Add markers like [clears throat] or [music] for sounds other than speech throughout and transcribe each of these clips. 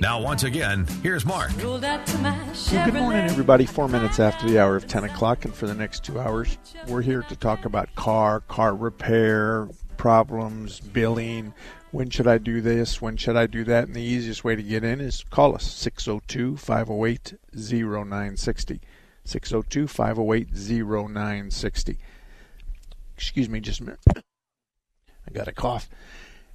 Now, once again, here's Mark. Well, good morning, everybody. Four minutes after the hour of 10 o'clock, and for the next two hours, we're here to talk about car, car repair, problems, billing. When should I do this? When should I do that? And the easiest way to get in is call us 602 508 0960. 602 508 0960. Excuse me just a minute. [coughs] I got a cough.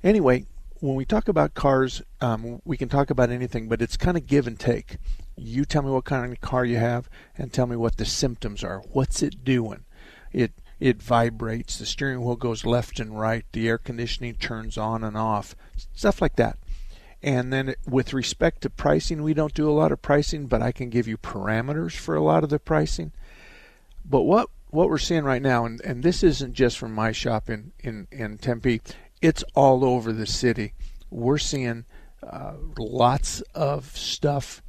Anyway, when we talk about cars, um, we can talk about anything, but it's kind of give and take. You tell me what kind of car you have, and tell me what the symptoms are. What's it doing? It it vibrates. The steering wheel goes left and right. The air conditioning turns on and off. Stuff like that. And then with respect to pricing, we don't do a lot of pricing, but I can give you parameters for a lot of the pricing. But what what we're seeing right now, and, and this isn't just from my shop in, in, in Tempe, it's all over the city. We're seeing uh, lots of stuff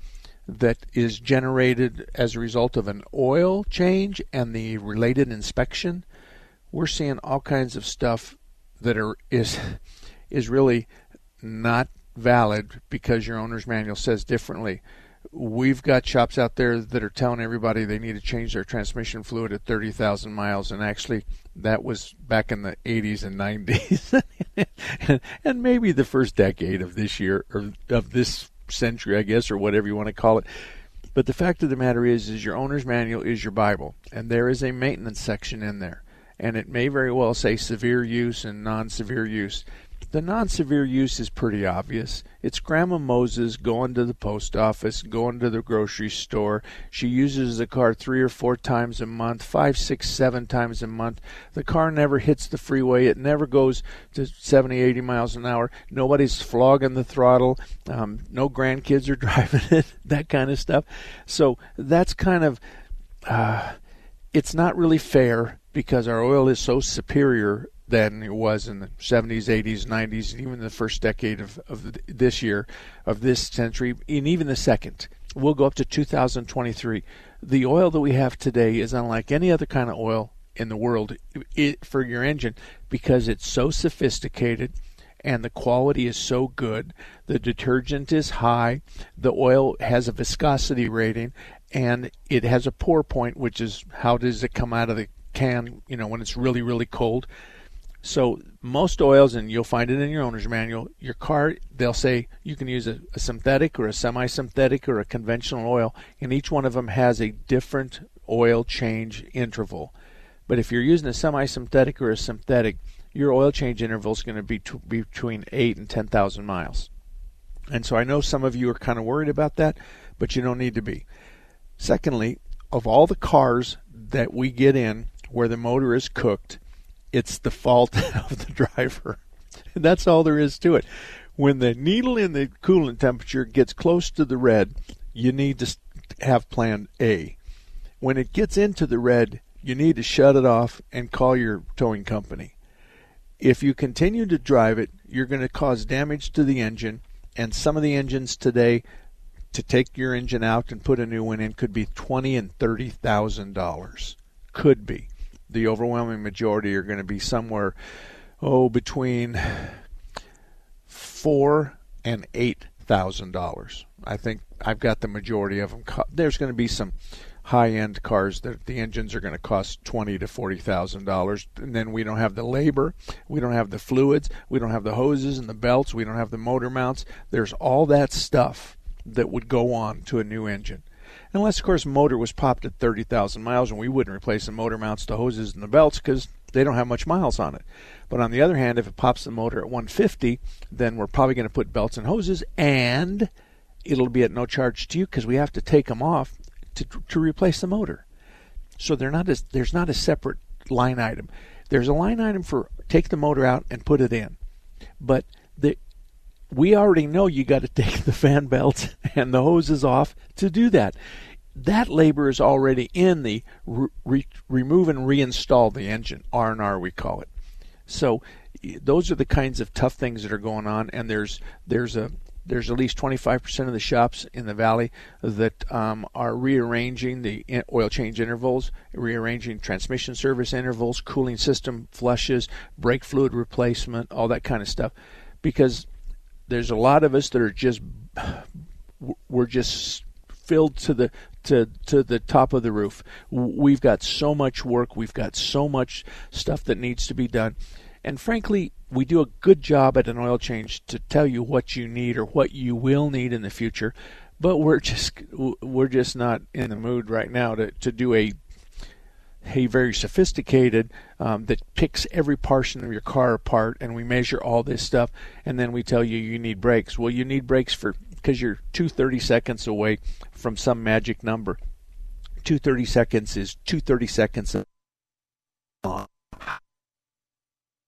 that is generated as a result of an oil change and the related inspection. We're seeing all kinds of stuff that are is is really not valid because your owner's manual says differently we've got shops out there that are telling everybody they need to change their transmission fluid at 30,000 miles and actually that was back in the 80s and 90s [laughs] and maybe the first decade of this year or of this century I guess or whatever you want to call it. But the fact of the matter is is your owner's manual is your bible and there is a maintenance section in there. And it may very well say severe use and non-severe use the non severe use is pretty obvious. It's Grandma Moses going to the post office, going to the grocery store. She uses the car three or four times a month, five, six, seven times a month. The car never hits the freeway. It never goes to 70, 80 miles an hour. Nobody's flogging the throttle. Um, no grandkids are [laughs] driving it, that kind of stuff. So that's kind of, uh, it's not really fair because our oil is so superior than it was in the 70s, 80s, 90s, and even the first decade of, of this year, of this century, and even the second. We'll go up to 2023. The oil that we have today is unlike any other kind of oil in the world it, for your engine because it's so sophisticated and the quality is so good. The detergent is high. The oil has a viscosity rating and it has a pour point, which is how does it come out of the can, you know, when it's really, really cold. So most oils, and you'll find it in your owner's manual, your car, they'll say you can use a, a synthetic or a semi-synthetic or a conventional oil, and each one of them has a different oil change interval. But if you're using a semi-synthetic or a synthetic, your oil change interval is going to be t- between eight and ten thousand miles. And so I know some of you are kind of worried about that, but you don't need to be. Secondly, of all the cars that we get in where the motor is cooked, it's the fault [laughs] of the driver. That's all there is to it. When the needle in the coolant temperature gets close to the red, you need to have plan A. When it gets into the red, you need to shut it off and call your towing company. If you continue to drive it, you're going to cause damage to the engine, and some of the engines today to take your engine out and put a new one in could be twenty and thirty thousand dollars. Could be the overwhelming majority are going to be somewhere, oh, between four and eight thousand dollars. I think I've got the majority of them. There's going to be some high-end cars that the engines are going to cost twenty to forty thousand dollars, and then we don't have the labor, we don't have the fluids, we don't have the hoses and the belts, we don't have the motor mounts. There's all that stuff that would go on to a new engine. Unless, of course, motor was popped at 30,000 miles, and we wouldn't replace the motor mounts, the hoses, and the belts because they don't have much miles on it. But on the other hand, if it pops the motor at 150, then we're probably going to put belts and hoses, and it'll be at no charge to you because we have to take them off to, to replace the motor. So they're not there's not a separate line item. There's a line item for take the motor out and put it in, but the we already know you got to take the fan belts [laughs] and the hoses off to do that. That labor is already in the re- remove and reinstall the engine R and R we call it. So those are the kinds of tough things that are going on, and there's there's a there's at least 25% of the shops in the valley that um, are rearranging the oil change intervals, rearranging transmission service intervals, cooling system flushes, brake fluid replacement, all that kind of stuff, because there's a lot of us that are just we're just filled to the to to the top of the roof. We've got so much work, we've got so much stuff that needs to be done. And frankly, we do a good job at an oil change to tell you what you need or what you will need in the future, but we're just we're just not in the mood right now to, to do a a very sophisticated um, that picks every portion of your car apart and we measure all this stuff and then we tell you you need brakes. Well you need brakes for because you're two thirty seconds away from some magic number. Two thirty seconds is two thirty seconds.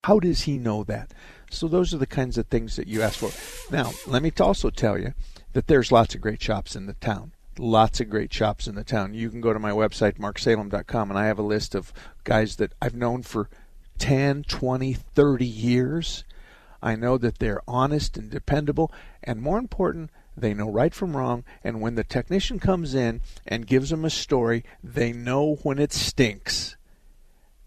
How does he know that? So those are the kinds of things that you ask for. Now let me also tell you that there's lots of great shops in the town lots of great shops in the town. You can go to my website, marksalem.com, and I have a list of guys that I've known for 10, 20, 30 years. I know that they're honest and dependable, and more important, they know right from wrong. And when the technician comes in and gives them a story, they know when it stinks.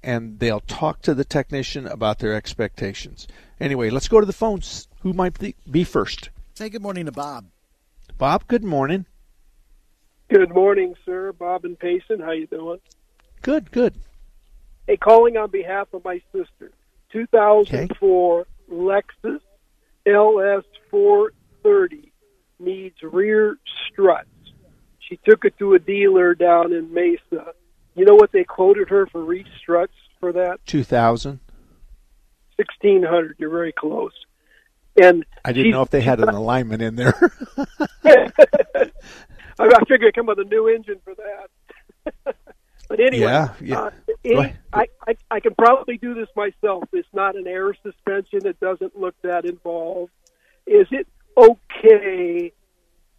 And they'll talk to the technician about their expectations. Anyway, let's go to the phones. Who might be first? Say good morning to Bob. Bob, good morning. Good morning, sir. Bob and Payson. How you doing? Good, good. Hey, calling on behalf of my sister. 2004 okay. Lexus LS 430 needs rear struts. She took it to a dealer down in Mesa. You know what they quoted her for rear struts for that? 2000 1600 You're very close. And I didn't know if they had an alignment in there. [laughs] [laughs] I, I figured I'd come with a new engine for that. [laughs] but anyway, yeah, yeah. Uh, it, I, I I can probably do this myself. It's not an air suspension. It doesn't look that involved. Is it okay,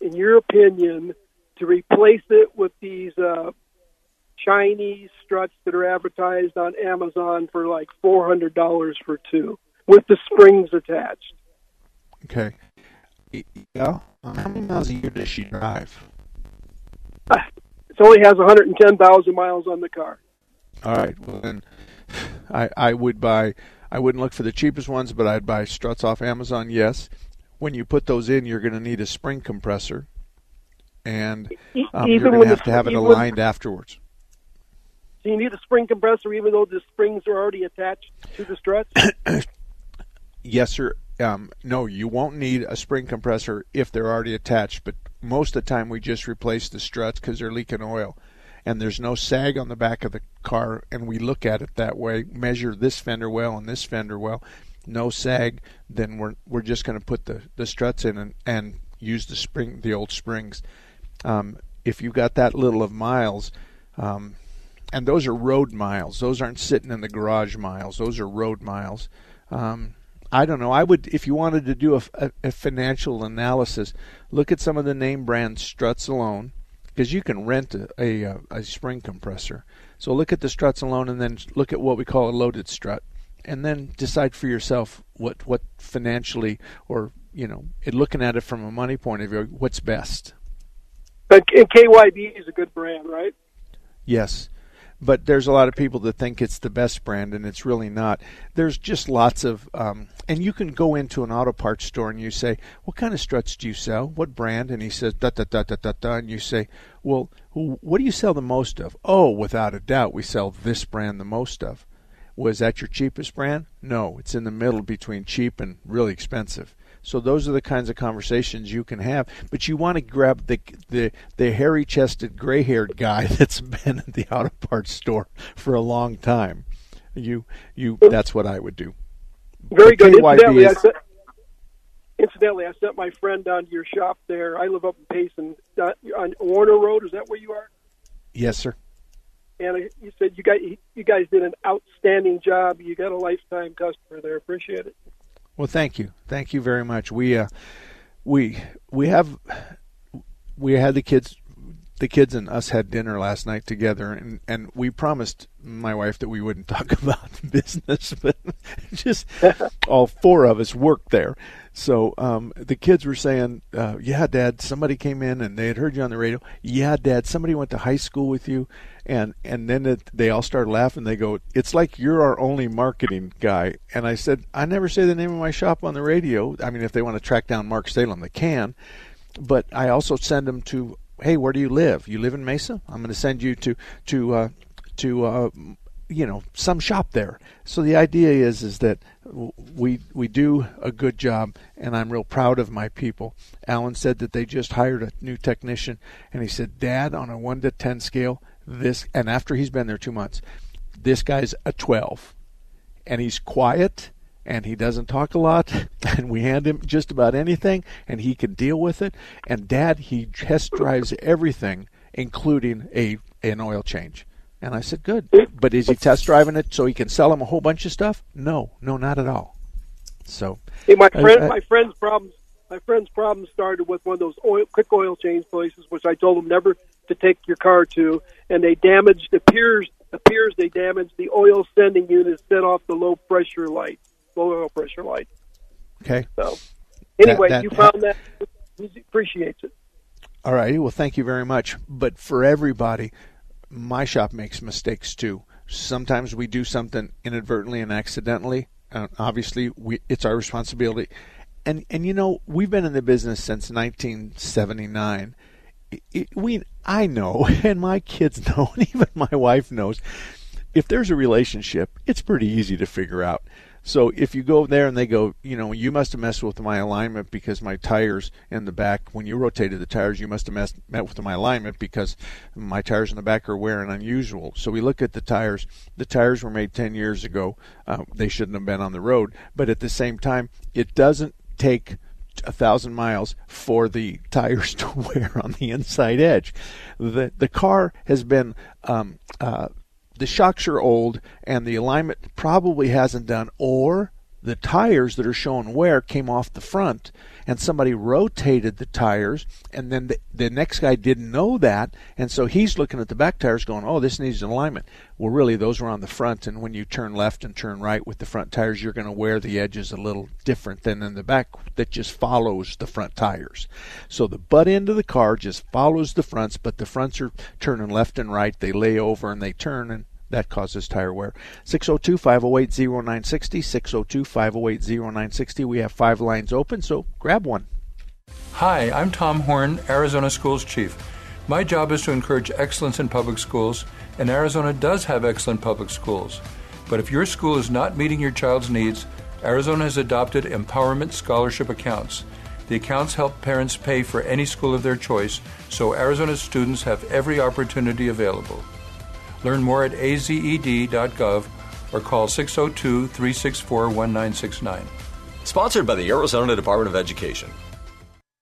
in your opinion, to replace it with these uh, Chinese struts that are advertised on Amazon for like four hundred dollars for two, with the springs attached? Okay. Yeah. How many miles a year does she drive? It only has 110,000 miles on the car. All right. Well, then I I would buy. I wouldn't look for the cheapest ones, but I'd buy struts off Amazon. Yes. When you put those in, you're going to need a spring compressor, and um, you're going to have to have it aligned afterwards. So you need a spring compressor, even though the springs are already attached to the struts. [coughs] yes, sir. Um, no, you won't need a spring compressor if they're already attached, but most of the time we just replace the struts because they're leaking oil. And there's no sag on the back of the car and we look at it that way. Measure this fender well and this fender well. No sag then we're we're just going to put the the struts in and, and use the spring the old springs. Um, if you've got that little of miles um, and those are road miles. Those aren't sitting in the garage miles. Those are road miles. Um, I don't know. I would, if you wanted to do a, a, a financial analysis, look at some of the name brand struts alone, because you can rent a, a, uh, a spring compressor. So look at the struts alone, and then look at what we call a loaded strut, and then decide for yourself what what financially or you know, looking at it from a money point of view, what's best. But KYB is a good brand, right? Yes but there's a lot of people that think it's the best brand and it's really not. There's just lots of um, and you can go into an auto parts store and you say what kind of struts do you sell? What brand? And he says da da da da da da. And you say well what do you sell the most of? Oh without a doubt we sell this brand the most of. Was that your cheapest brand? No it's in the middle between cheap and really expensive So those are the kinds of conversations you can have. But you want to grab the the the hairy chested, gray haired guy [laughs] that's been at the auto parts store for a long time. You you that's what I would do. Very good. Incidentally, is, I sent, incidentally, I sent my friend down to your shop there. I live up in Payson uh, on Warner Road. Is that where you are? Yes, sir and you said you guys you guys did an outstanding job. You got a lifetime customer there. Appreciate it. Well, thank you, thank you very much. We uh, we we have we had the kids the kids and us had dinner last night together and and we promised my wife that we wouldn't [laughs] talk about [laughs] business but [laughs] just all four of us worked there so um, the kids were saying, uh, "Yeah, Dad, somebody came in and they had heard you on the radio. Yeah, Dad, somebody went to high school with you." And and then it, they all started laughing. They go, "It's like you're our only marketing guy." And I said, "I never say the name of my shop on the radio. I mean, if they want to track down Mark Salem, they can. But I also send them to, hey, where do you live? You live in Mesa? I'm going to send you to to uh, to uh, you know some shop there. So the idea is is that we we do a good job, and I'm real proud of my people. Alan said that they just hired a new technician, and he said, "Dad, on a one to ten scale, this." And after he's been there two months, this guy's a twelve, and he's quiet and he doesn't talk a lot [laughs] and we hand him just about anything and he can deal with it and dad he test drives everything including a an oil change and I said, good. But is he test driving it so he can sell him a whole bunch of stuff? No, no, not at all. So, hey, my friend, I, I, my friend's problems, my friend's problem started with one of those oil, quick oil change places, which I told him never to take your car to, and they damaged. Appears appears they damaged the oil sending unit, set off the low pressure light, low oil pressure light. Okay. So, anyway, that, that, you found that. He appreciates it. All right. Well, thank you very much. But for everybody, my shop makes mistakes too. Sometimes we do something inadvertently and accidentally. Uh, obviously, we, it's our responsibility. And and you know we've been in the business since 1979. It, it, we I know, [laughs] and my kids [laughs] know, and even my wife knows. If there's a relationship, it's pretty easy to figure out. So if you go there and they go, you know, you must have messed with my alignment because my tires in the back, when you rotated the tires, you must have messed, met with my alignment because my tires in the back are wearing unusual. So we look at the tires. The tires were made 10 years ago. Uh, they shouldn't have been on the road. But at the same time, it doesn't take a thousand miles for the [laughs] tires to wear on the inside edge. The the car has been um, uh, the shocks are old and the alignment probably hasn't done, or the tires that are showing wear came off the front and somebody rotated the tires and then the, the next guy didn't know that. And so he's looking at the back tires going oh this needs an alignment. Well really those were on the front. And when you turn left and turn right with the front tires you're going to wear the edges a little different than in the back that just follows the front tires. So the butt end of the car just follows the fronts but the fronts are turning left and right. They lay over and they turn and that causes tire wear. 602 508 0960. 602 508 0960. We have five lines open, so grab one. Hi, I'm Tom Horne, Arizona Schools Chief. My job is to encourage excellence in public schools, and Arizona does have excellent public schools. But if your school is not meeting your child's needs, Arizona has adopted Empowerment Scholarship accounts. The accounts help parents pay for any school of their choice, so Arizona students have every opportunity available. Learn more at azed.gov or call 602 364 1969. Sponsored by the Arizona Department of Education.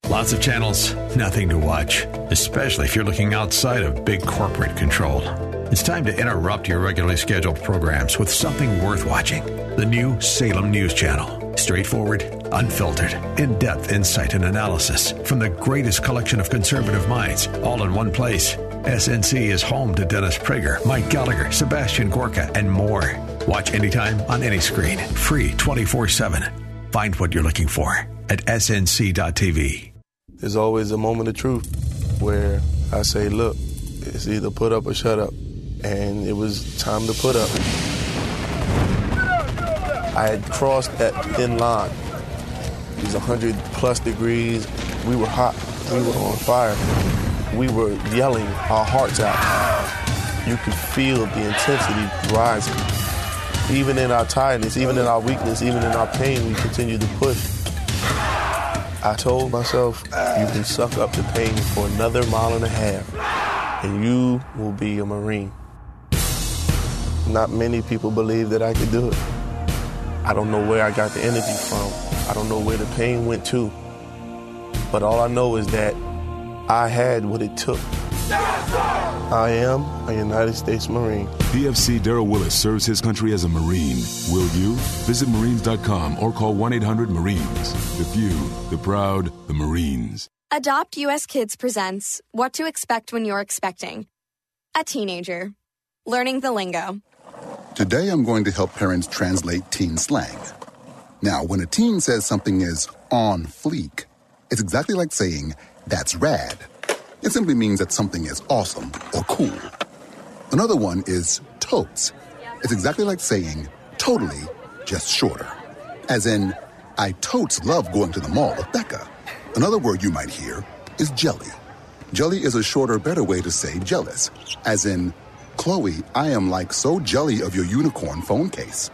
Lots of channels, nothing to watch, especially if you're looking outside of big corporate control. It's time to interrupt your regularly scheduled programs with something worth watching. The new Salem News Channel. Straightforward, unfiltered, in depth insight and analysis from the greatest collection of conservative minds, all in one place. SNC is home to Dennis Prager, Mike Gallagher, Sebastian Gorka, and more. Watch anytime on any screen, free 24 7. Find what you're looking for at snc.tv. There's always a moment of truth where I say, look, it's either put up or shut up. And it was time to put up. I had crossed that thin line. It was 100 plus degrees. We were hot. We were on fire we were yelling our hearts out. You could feel the intensity rising. Even in our tiredness, even in our weakness, even in our pain, we continued to push. I told myself, you can suck up the pain for another mile and a half, and you will be a Marine. Not many people believe that I could do it. I don't know where I got the energy from. I don't know where the pain went to. But all I know is that I had what it took. I am a United States Marine. PFC Daryl Willis serves his country as a Marine. Will you? Visit Marines.com or call 1 800 Marines. The few, the proud, the Marines. Adopt US Kids presents What to Expect When You're Expecting. A teenager. Learning the lingo. Today I'm going to help parents translate teen slang. Now, when a teen says something is on fleek, it's exactly like saying, that's rad. It simply means that something is awesome or cool. Another one is totes. It's exactly like saying totally, just shorter. As in, I totes love going to the mall with Becca. Another word you might hear is jelly. Jelly is a shorter, better way to say jealous. As in, Chloe, I am like so jelly of your unicorn phone case.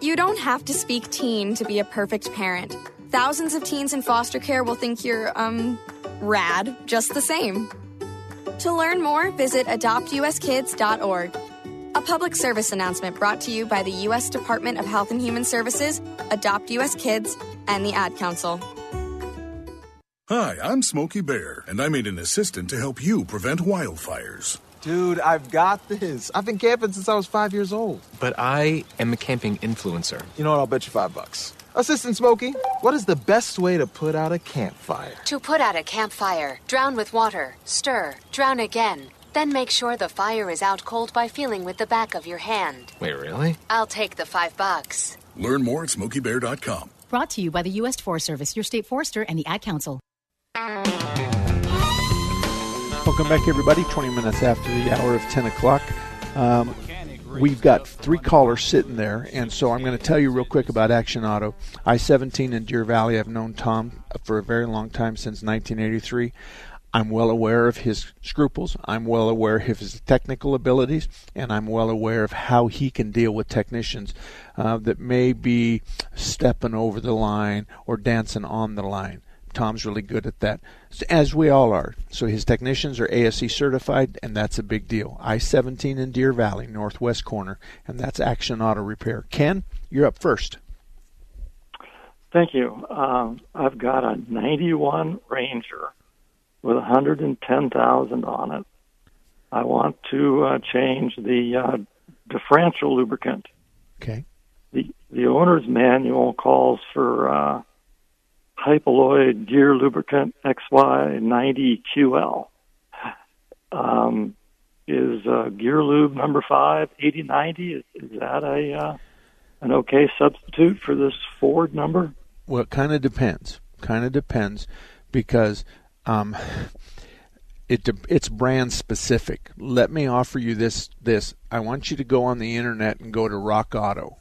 You don't have to speak teen to be a perfect parent. Thousands of teens in foster care will think you're, um, rad just the same. To learn more, visit adoptuskids.org. A public service announcement brought to you by the U.S. Department of Health and Human Services, Adopt U.S. Kids, and the Ad Council. Hi, I'm Smokey Bear, and I made an assistant to help you prevent wildfires. Dude, I've got this. I've been camping since I was five years old. But I am a camping influencer. You know what? I'll bet you five bucks. Assistant Smokey, what is the best way to put out a campfire? To put out a campfire, drown with water, stir, drown again. Then make sure the fire is out cold by feeling with the back of your hand. Wait, really? I'll take the five bucks. Learn more at smokeybear.com. Brought to you by the U.S. Forest Service, your state forester, and the Ad Council. Welcome back, everybody. 20 minutes after the hour of 10 o'clock. Um, we've got three callers sitting there, and so I'm going to tell you real quick about Action Auto. I 17 in Deer Valley. I've known Tom for a very long time, since 1983. I'm well aware of his scruples. I'm well aware of his technical abilities, and I'm well aware of how he can deal with technicians uh, that may be stepping over the line or dancing on the line. Tom's really good at that, as we all are. So his technicians are ASE certified, and that's a big deal. I 17 in Deer Valley, northwest corner, and that's Action Auto Repair. Ken, you're up first. Thank you. Um, I've got a 91 Ranger with 110,000 on it. I want to uh, change the uh, differential lubricant. Okay. The the owner's manual calls for uh, Hypaloid gear lubricant XY90QL. Um, is uh, gear lube number five, 8090, is, is that a uh, an okay substitute for this Ford number? Well, it kind of depends. Kind of depends because um, [laughs] it it's brand specific. Let me offer you this this. I want you to go on the internet and go to Rock Auto.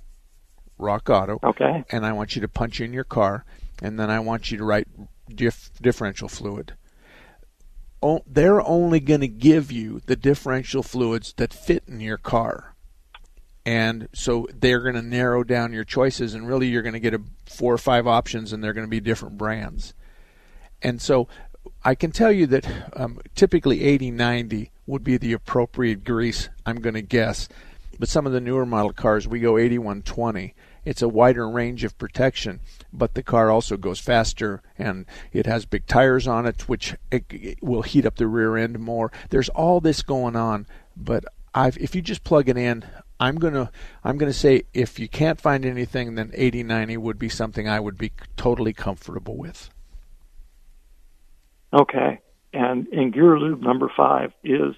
Rock Auto. Okay. And I want you to punch in your car and then I want you to write dif- differential fluid. O- they're only going to give you the differential fluids that fit in your car. And so they're going to narrow down your choices, and really you're going to get a four or five options, and they're going to be different brands. And so I can tell you that um, typically 80 90 would be the appropriate grease, I'm going to guess. But some of the newer model cars, we go 8120 it's a wider range of protection, but the car also goes faster and it has big tires on it, which it, it will heat up the rear end more. There's all this going on, but I've, if you just plug it in, I'm gonna I'm gonna say if you can't find anything, then 8090 would be something I would be totally comfortable with. Okay, and in gear lube number five is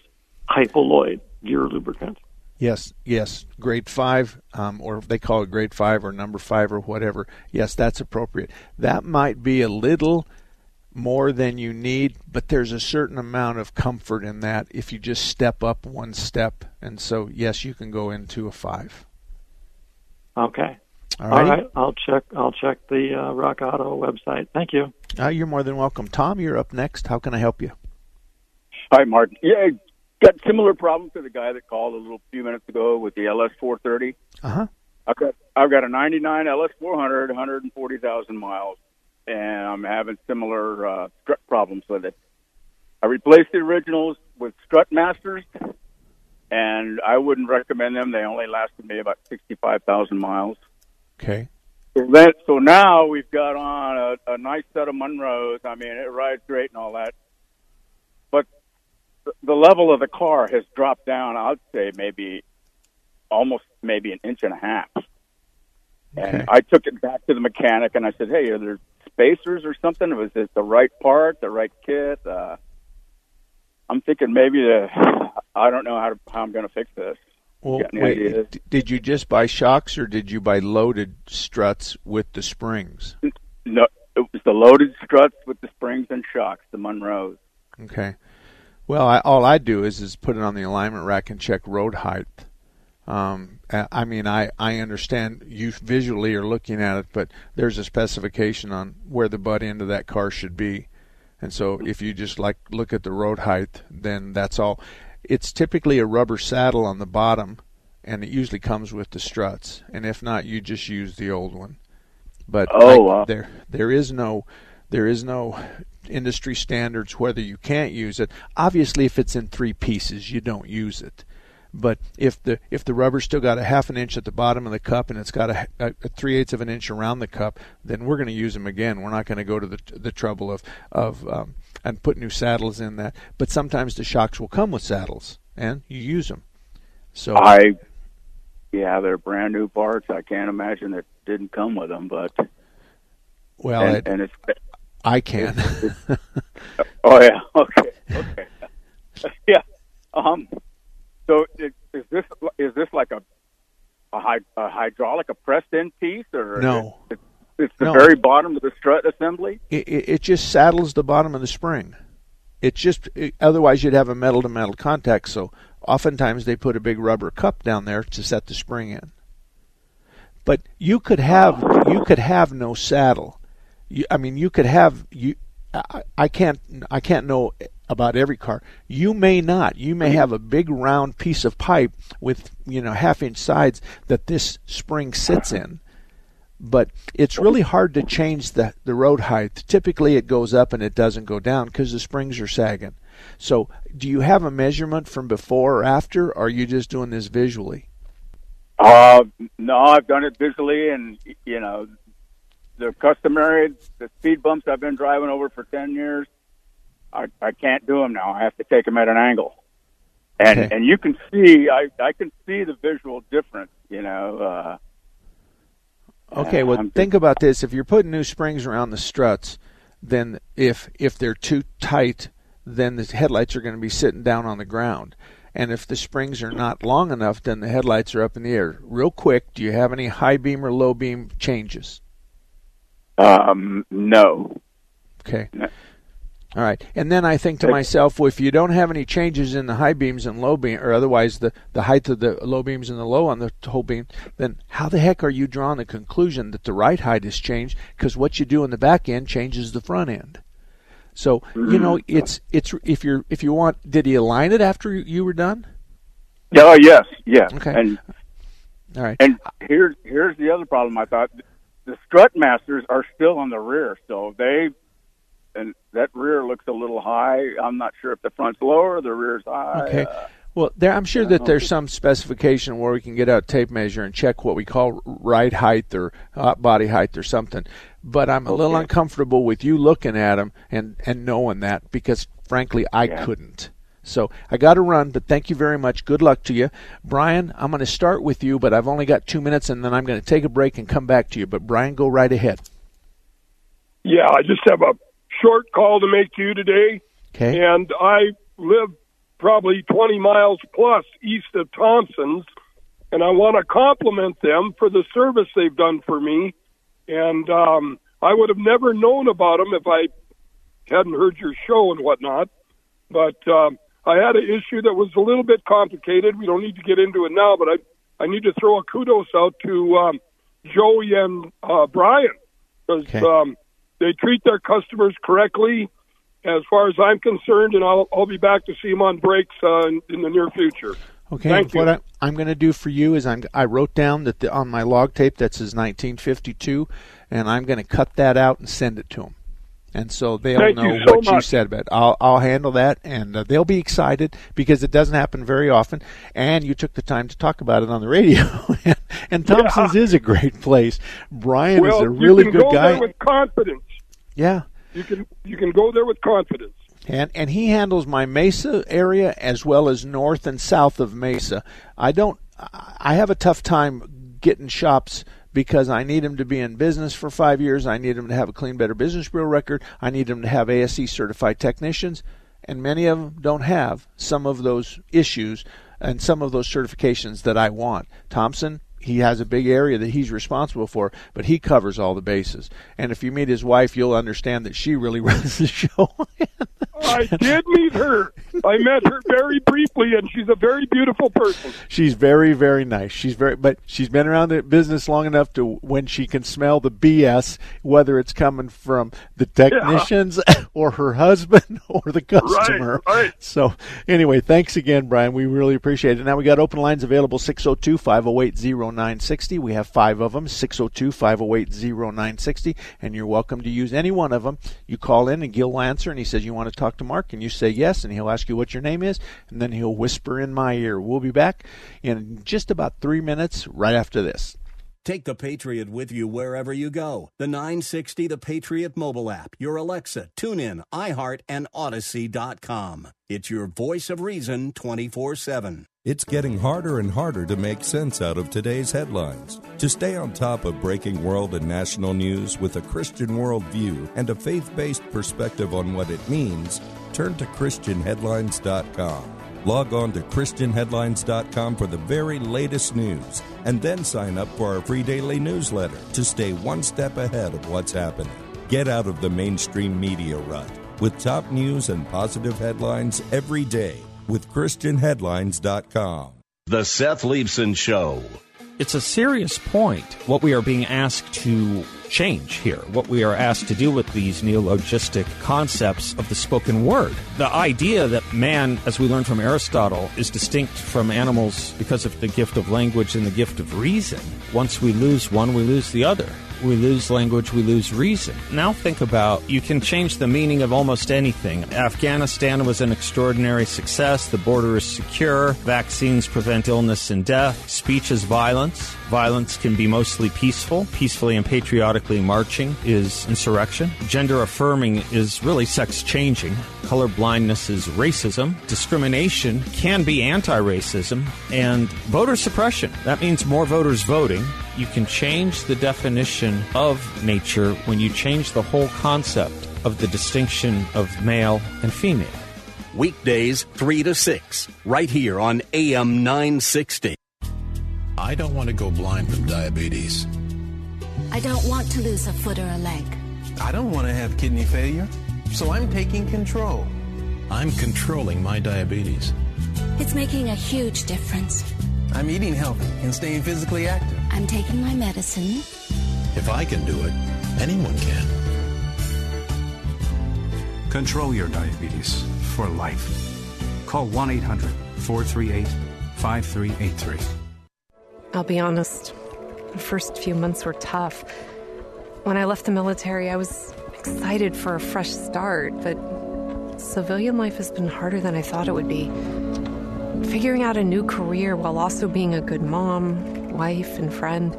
Hypaloid gear lubricant. Yes, yes, grade five, um, or they call it grade five or number five or whatever. Yes, that's appropriate. That might be a little more than you need, but there's a certain amount of comfort in that if you just step up one step. And so, yes, you can go into a five. Okay. All, All right. I'll check. I'll check the uh, Rock Auto website. Thank you. Uh, you're more than welcome, Tom. You're up next. How can I help you? Hi, Martin. Yeah, got similar problem to the guy that called a little few minutes ago with the LS 430. Uh huh. I've got I've got a 99 LS 400, 140,000 miles, and I'm having similar uh, strut problems with it. I replaced the originals with Strut Masters, and I wouldn't recommend them. They only lasted me about sixty-five thousand miles. Okay. So, then, so now we've got on a, a nice set of Monroes. I mean, it rides great and all that, the, level of the car has dropped down. I'd say maybe almost maybe an inch and a half. And I took it back to the mechanic and I said, "Hey, are there spacers or something? Was it the right part, the right kit?" Uh, I'm thinking maybe the I don't know how to, how I'm going to fix this. Well, wait, ideas? did you just buy shocks or did you buy loaded struts with the springs? No, it was the loaded struts with the springs and shocks, the Monroes. Okay. Well, I, all I do is is put it on the alignment rack and check road height. Um, I mean, I, I understand you visually are looking at it, but there's a specification on where the butt end of that car should be, and so if you just like look at the road height, then that's all. It's typically a rubber saddle on the bottom, and it usually comes with the struts. And if not, you just use the old one. But Oh, I- wow. there there is no there is no industry standards whether you can't use it. Obviously, if it's in three pieces, you don't use it. But if the if the rubber's still got a half an inch at the bottom of the cup and it's got a, a, a three eighths of an inch around the cup, then we're going to use them again. We're not going to go to the the trouble of of um, and put new saddles in that. But sometimes the shocks will come with saddles, and you use them. So I, yeah, they're brand new parts. I can't imagine it didn't come with them, but well, and, it- and it's I can. [laughs] oh yeah, okay, okay, [laughs] yeah. Um, so is, is this is this like a a, hy- a hydraulic, a pressed in piece, or No. It's, it's the No. very bottom of the strut assembly. it, it, it just saddles the bottom of the spring. It's just it, otherwise you'd have a metal to metal contact. So oftentimes they put a big rubber cup down there to set the spring in. But you could have you could have no saddle. You, I mean, you could have you. I, I can't I can't know about every car. You may not. You may have a big round piece of pipe with you know half inch sides that this spring sits in but it's really hard to change the, the road height. Typically, it goes up and it doesn't go down because the springs are sagging. So, do you have a measurement from before or after, or are you just doing this visually? Uh, no, I've done it visually, and you know, the customary, the speed bumps I've been driving over for ten years, I, I can't do them now. I have to take them at an angle, and Okay. and you can see, I I can see the visual difference. You know, uh, Okay, well, I'm think about this. If you're putting new springs around the struts, then if if they're too tight, then the headlights are going to be sitting down on the ground. And if the springs are not long enough, then the headlights are up in the air. Real quick, do you have any high beam or low beam changes? Um, no. Okay. All right. And then I think to myself, well, if you don't have any changes in the high beams and low beam, or otherwise the, the height of the low beams and the low on the whole beam, then how the heck are you drawing the conclusion that the right height has changed? Because what you do in the back end changes the front end. So you know, it's it's if you're if you want, did he align it after you- were done? Yeah, oh, yes, yes. Okay. And All right. and here's here's the other problem. I thought the strut masters are still on the rear, so they and that rear looks a little high. I'm not sure if the front's lower or the rear's high. Okay. Uh, Well, there, I'm sure that there's some specification where we can get out tape measure and check what we call ride height or body height or something. But I'm a little Okay. uncomfortable with you looking at them and, and knowing that because, frankly, I Yeah. couldn't. So I got to run, but thank you very much. Good luck to you. Brian, I'm going to start with you, but I've only got two minutes and then I'm going to take a break and come back to you. But Brian, go right ahead. Yeah, I just have a short call to make to you today. Okay. And I live probably 20 miles plus east of Thompson's, and I want to compliment them for the service they've done for me. And um, I would have never known about them if I hadn't heard your show and whatnot. But um, I had an issue that was a little bit complicated. We don't need to get into it now, but I I need to throw a kudos out to um, Joey and uh, Brian because Okay. um, they treat their customers correctly, as far as I'm concerned, and I'll I'll be back to see them on breaks uh, in, in the near future. Okay. Thank what you. I, I'm going to do for you is I'm I wrote down that the, on my log tape that says 1952, and I'm going to cut that out and send it to them, and so they'll Thank know you so what you much. said. But I'll I'll handle that, and uh, they'll be excited because it doesn't happen very often. And you took the time to talk about it on the radio, [laughs] and Thompson's is a great place. Brian well, is a really you can good go guy. there with confidence. yeah. You can you can go there with confidence. and and he handles my Mesa area as well as north and south of Mesa. I don't. I have a tough time getting shops because I need them to be in business for five years. I need them to have a clean, better business bureau record. I need them to have ASE certified technicians, and many of them don't have some of those issues and some of those certifications that I want. Thompson. He has a big area that he's responsible for, but he covers all the bases. And if you meet his wife, you'll understand that she really [laughs] runs the show. I did meet her. I met her very briefly, and she's a very beautiful person. She's very, very nice. She's very, but she's been around the business long enough to when she can smell the BS, whether it's coming from the technicians [laughs] or her husband [laughs] or the customer. right. So, anyway, thanks again, Brian. We really appreciate it. Now we got open lines available 602 508 0960. We have five of them 602 508 0960, and you're welcome to use any one of them. You call in and Gil will answer, and he says, You want to talk to Mark? And you say yes, and he'll ask you what your name is, and then he'll whisper in my ear. We'll be back in just about three minutes right after this. Take the Patriot with you wherever you go. The 960 The Patriot mobile app, your Alexa, TuneIn, iHeart, and Odyssey.com. It's your voice of reason 24 7. It's getting harder and harder to make sense out of today's headlines. To stay on top of breaking world and national news with a Christian worldview and a faith based perspective on what it means, turn to ChristianHeadlines.com. Log on to ChristianHeadlines.com for the very latest news and then sign up for our free daily newsletter to stay one step ahead of what's happening. Get out of the mainstream media rut with top news and positive headlines every day with ChristianHeadlines.com. The Seth Leibsohn Show. It's a serious point what we are being asked to change here, what we are asked to do with these neologistic concepts of the spoken word. The idea that man, as we learn from Aristotle, is distinct from animals because of the gift of language and the gift of reason. Once we lose one, we lose the other. We lose language, we lose reason. Now think about you can change the meaning of almost anything. Afghanistan was an extraordinary success. The border is secure. Vaccines prevent illness and death. Speech is violence. Violence can be mostly peaceful. Peacefully and patriotically marching is insurrection. Gender affirming is really sex changing. Color blindness is racism. Discrimination can be anti racism. And voter suppression. That means more voters voting. You can change the definition of nature when you change the whole concept of the distinction of male and female. Weekdays 3 to 6, right here on AM 960. I don't want to go blind from diabetes. I don't want to lose a foot or a leg. I don't want to have kidney failure, so I'm taking control. I'm controlling my diabetes. It's making a huge difference. I'm eating healthy and staying physically active. I'm taking my medicine. If I can do it, anyone can. Control your diabetes for life. Call 1 800 438 5383. I'll be honest, the first few months were tough. When I left the military, I was excited for a fresh start, but civilian life has been harder than I thought it would be. Figuring out a new career while also being a good mom, wife, and friend.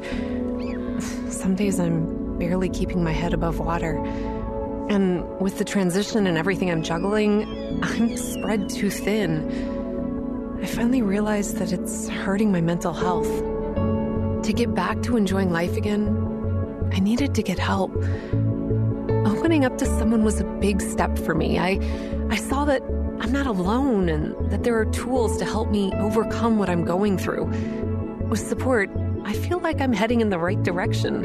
Some days I'm barely keeping my head above water. And with the transition and everything I'm juggling, I'm spread too thin. I finally realized that it's hurting my mental health. To get back to enjoying life again, I needed to get help. Opening up to someone was a big step for me. I, I saw that I'm not alone and that there are tools to help me overcome what I'm going through. With support, I feel like I'm heading in the right direction.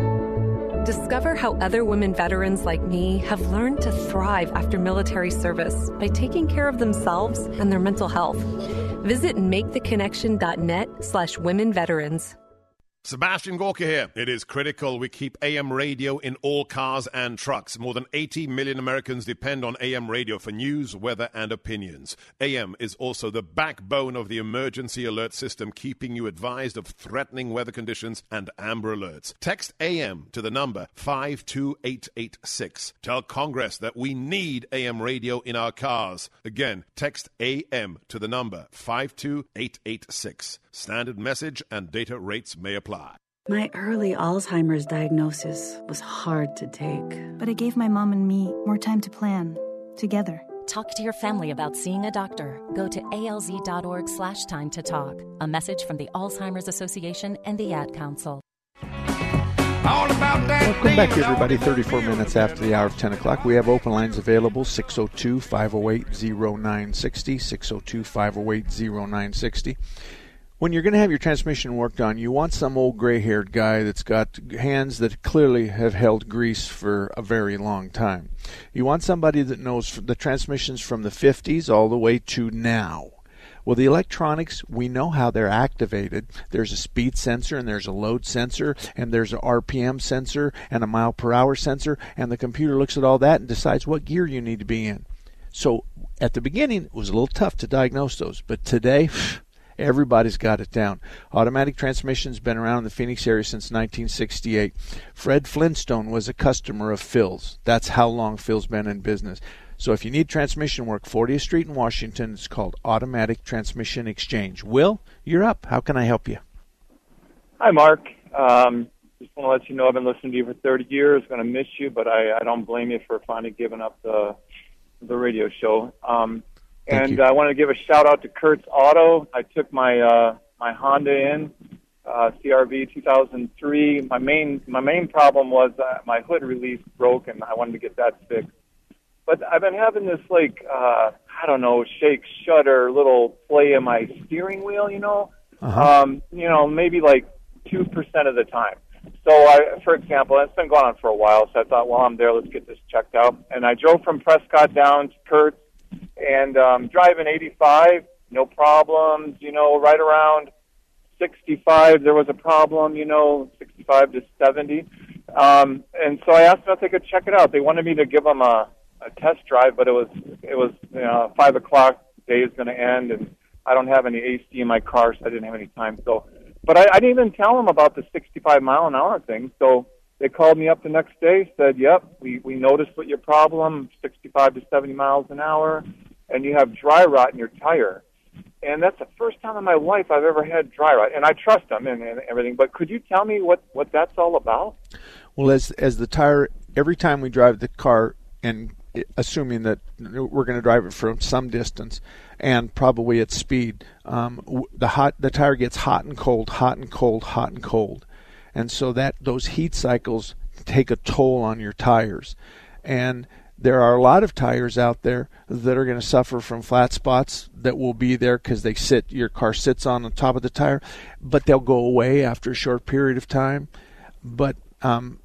Discover how other women veterans like me have learned to thrive after military service by taking care of themselves and their mental health. Visit maketheconnection.net slash women veterans. Sebastian Gorka here. It is critical we keep AM radio in all cars and trucks. More than 80 million Americans depend on AM radio for news, weather, and opinions. AM is also the backbone of the emergency alert system, keeping you advised of threatening weather conditions and amber alerts. Text AM to the number 52886. Tell Congress that we need AM radio in our cars. Again, text AM to the number 52886. Standard message and data rates may apply. My early Alzheimer's diagnosis was hard to take. But it gave my mom and me more time to plan together. Talk to your family about seeing a doctor. Go to alz.org slash time to talk. A message from the Alzheimer's Association and the Ad Council. Welcome back, everybody. 34 minutes after the hour of 10 o'clock. We have open lines available 602 508 0960. 602 508 0960 when you're going to have your transmission worked on, you want some old gray haired guy that's got hands that clearly have held grease for a very long time. You want somebody that knows the transmissions from the 50s all the way to now. Well, the electronics, we know how they're activated. There's a speed sensor and there's a load sensor and there's a RPM sensor and a mile per hour sensor, and the computer looks at all that and decides what gear you need to be in. So at the beginning, it was a little tough to diagnose those, but today, Everybody's got it down. Automatic transmission's been around in the Phoenix area since 1968. Fred Flintstone was a customer of Phil's. That's how long Phil's been in business. So if you need transmission work, 40th Street in Washington, it's called Automatic Transmission Exchange. Will, you're up. How can I help you? Hi, Mark. Um, just want to let you know I've been listening to you for 30 years. Going to miss you, but I, I don't blame you for finally giving up the the radio show. Um, and I want to give a shout out to Kurt's Auto. I took my uh, my Honda in uh, CRV 2003. My main my main problem was uh, my hood release broke, and I wanted to get that fixed. But I've been having this like uh, I don't know shake shutter little play in my steering wheel. You know, uh-huh. um, you know maybe like two percent of the time. So I, for example, it's been going on for a while. So I thought, well, I'm there. Let's get this checked out. And I drove from Prescott down to Kurt's and um, driving 85, no problems. You know, right around 65, there was a problem. You know, 65 to 70. Um, and so I asked them if they could check it out. They wanted me to give them a, a test drive, but it was it was you know, five o'clock. Day is going to end, and I don't have any AC in my car, so I didn't have any time. So, but I, I didn't even tell them about the 65 mile an hour thing. So they called me up the next day, said, "Yep, we we noticed what your problem, 65 to 70 miles an hour and you have dry rot in your tire. And that's the first time in my life I've ever had dry rot, and I trust them and, and everything. But could you tell me what what that's all about? Well, as as the tire, every time we drive the car, and assuming that we're going to drive it from some distance, and probably at speed, um, the hot the tire gets hot and cold, hot and cold, hot and cold, and so that those heat cycles take a toll on your tires, and there are a lot of tires out there that are going to suffer from flat spots that will be there because they sit your car sits on the top of the tire but they'll go away after a short period of time. But um,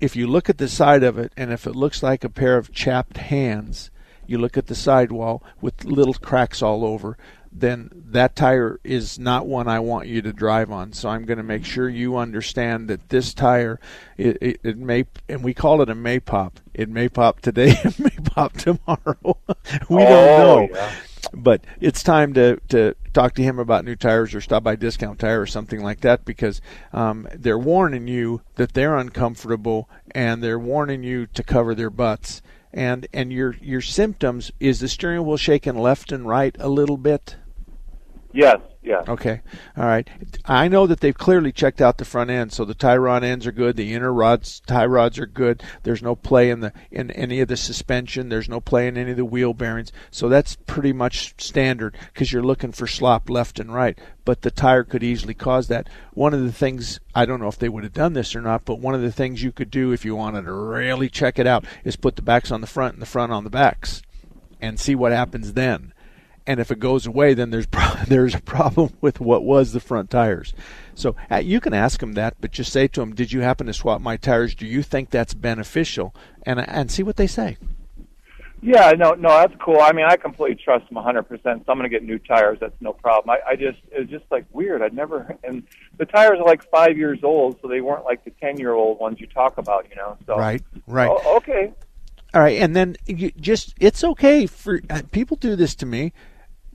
if you look at the side of it and if it looks like a pair of chapped hands you look at the sidewall with little cracks all over then that tire is not one I want you to drive on. So I'm going to make sure you understand that this tire, it, it, it, may, and we call it a may pop. It may pop today, [laughs] it may pop tomorrow. [laughs] we oh, don't know. Yeah. But it's time to, to talk to him about new tires or stop by Discount Tire or something like that because um, they're warning you that they're uncomfortable and they're warning you to cover their butts. And and your your symptoms is the steering wheel shaking left and right a little bit. Yes, yes. Okay, all right. I know that they've clearly checked out the front end, so the tie rod ends are good. The inner rods, tie rods are good. There's no play in the in any of the suspension. There's no play in any of the wheel bearings. So that's pretty much standard because you're looking for slop left and right. But the tire could easily cause that. One of the things I don't know if they would have done this or not, but one of the things you could do if you wanted to really check it out is put the backs on the front and the front on the backs, and see what happens then and if it goes away, then there's pro- [laughs] there's a problem with what was the front tires. So uh, you can ask them that, but just say to them, "Did you happen to swap my tires? Do you think that's beneficial?" and and see what they say. Yeah, no, no, that's cool. I mean, I completely trust them 100%. So I'm going to get new tires. That's no problem. I, I just, it was just like weird. I'd never, and the tires are like five years old, so they weren't like the 10 year old ones you talk about, you know. So Right, right. Oh, okay. All right, and then you just it's okay for uh, people do this to me.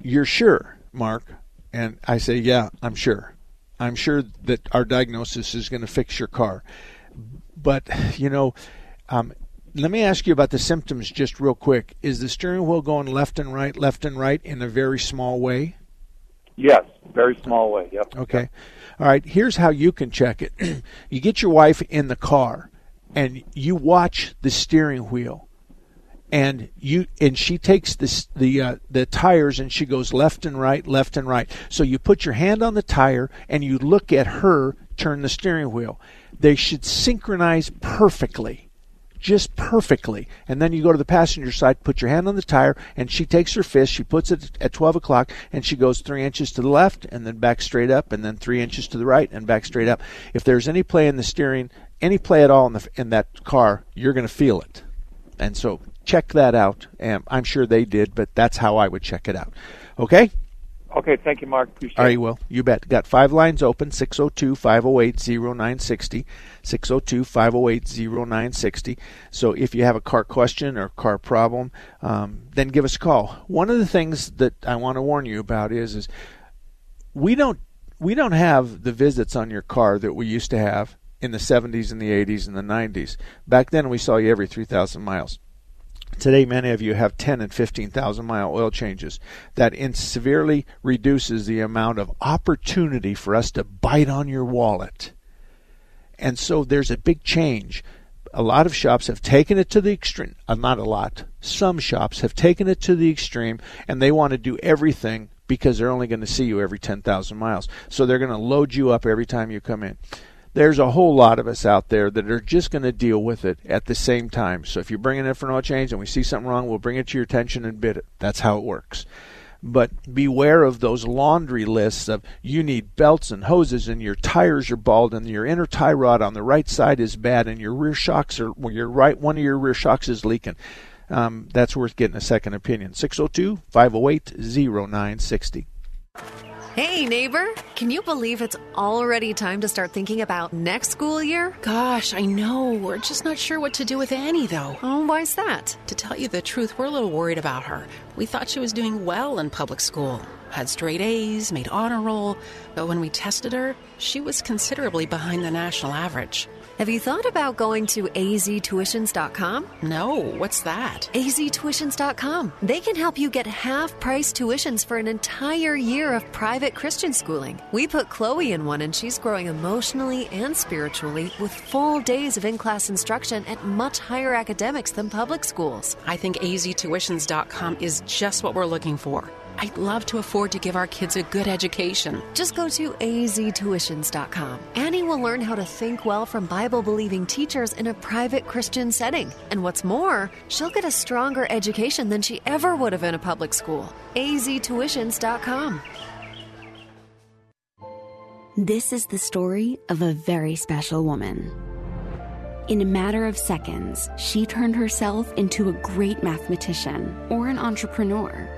You're sure, Mark? And I say, yeah, I'm sure. I'm sure that our diagnosis is going to fix your car. But you know, um, let me ask you about the symptoms just real quick. Is the steering wheel going left and right, left and right in a very small way? Yes, very small way. Yep. Okay. All right. Here's how you can check it. [clears throat] you get your wife in the car, and you watch the steering wheel, and you and she takes this the uh, the tires and she goes left and right, left and right. So you put your hand on the tire and you look at her turn the steering wheel. They should synchronize perfectly just perfectly. And then you go to the passenger side, put your hand on the tire, and she takes her fist, she puts it at 12 o'clock, and she goes three inches to the left, and then back straight up, and then three inches to the right, and back straight up. If there's any play in the steering, any play at all in, the, in that car, you're going to feel it. And so check that out. And I'm sure they did, but that's how I would check it out. Okay? Okay, thank you, Mark. Appreciate All right, it. Will. You bet. Got five lines open 602 508 0960. 602 508 0960. So if you have a car question or car problem, um, then give us a call. One of the things that I want to warn you about is, is we don't we don't have the visits on your car that we used to have in the 70s and the 80s and the 90s. Back then, we saw you every 3,000 miles. Today, many of you have 10 and 15,000 mile oil changes. That severely reduces the amount of opportunity for us to bite on your wallet. And so there's a big change. A lot of shops have taken it to the extreme. Uh, not a lot. Some shops have taken it to the extreme and they want to do everything because they're only going to see you every 10,000 miles. So they're going to load you up every time you come in there's a whole lot of us out there that are just going to deal with it at the same time. So if you bring it in for an oil change and we see something wrong, we'll bring it to your attention and bid it. That's how it works. But beware of those laundry lists of you need belts and hoses and your tires are bald and your inner tie rod on the right side is bad and your rear shocks are well, your right one of your rear shocks is leaking. Um, that's worth getting a second opinion. 602 508 0960. Hey, neighbor, can you believe it's already time to start thinking about next school year? Gosh, I know. We're just not sure what to do with Annie, though. Oh, why's that? To tell you the truth, we're a little worried about her. We thought she was doing well in public school, had straight A's, made honor roll, but when we tested her, she was considerably behind the national average. Have you thought about going to aztuitions.com? No, what's that? aztuitions.com. They can help you get half price tuitions for an entire year of private Christian schooling. We put Chloe in one and she's growing emotionally and spiritually with full days of in class instruction at much higher academics than public schools. I think aztuitions.com is just what we're looking for. I'd love to afford to give our kids a good education. Just go to aztuitions.com. Annie will learn how to think well from Bible believing teachers in a private Christian setting. And what's more, she'll get a stronger education than she ever would have in a public school. aztuitions.com. This is the story of a very special woman. In a matter of seconds, she turned herself into a great mathematician or an entrepreneur.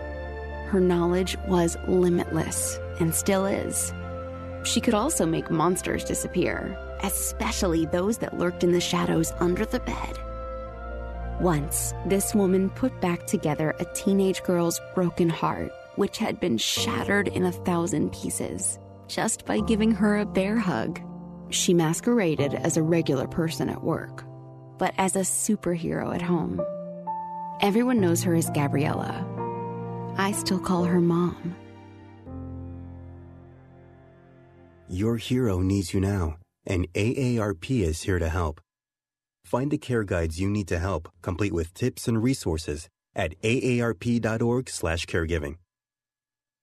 Her knowledge was limitless and still is. She could also make monsters disappear, especially those that lurked in the shadows under the bed. Once, this woman put back together a teenage girl's broken heart, which had been shattered in a thousand pieces, just by giving her a bear hug. She masqueraded as a regular person at work, but as a superhero at home. Everyone knows her as Gabriella. I still call her mom. Your hero needs you now, and AARP is here to help. Find the care guides you need to help, complete with tips and resources at aarp.org/caregiving.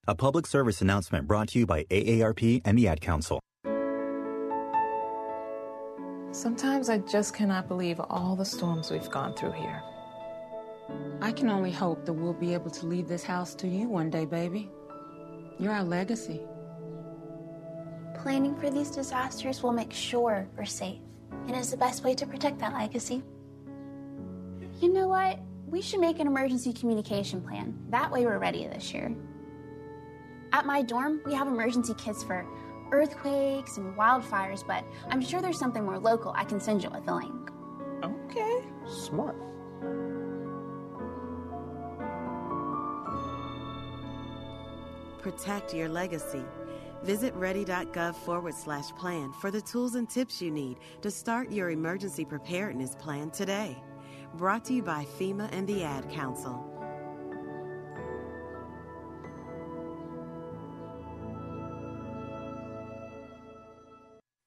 A public service announcement brought to you by AARP and the Ad Council. Sometimes I just cannot believe all the storms we've gone through here. I can only hope that we'll be able to leave this house to you one day, baby. You're our legacy. Planning for these disasters will make sure we're safe and is the best way to protect that legacy. You know what? We should make an emergency communication plan. That way we're ready this year. At my dorm, we have emergency kits for earthquakes and wildfires, but I'm sure there's something more local I can send you with a link. Okay. Smart. Protect your legacy. Visit ready.gov forward slash plan for the tools and tips you need to start your emergency preparedness plan today. Brought to you by FEMA and the Ad Council.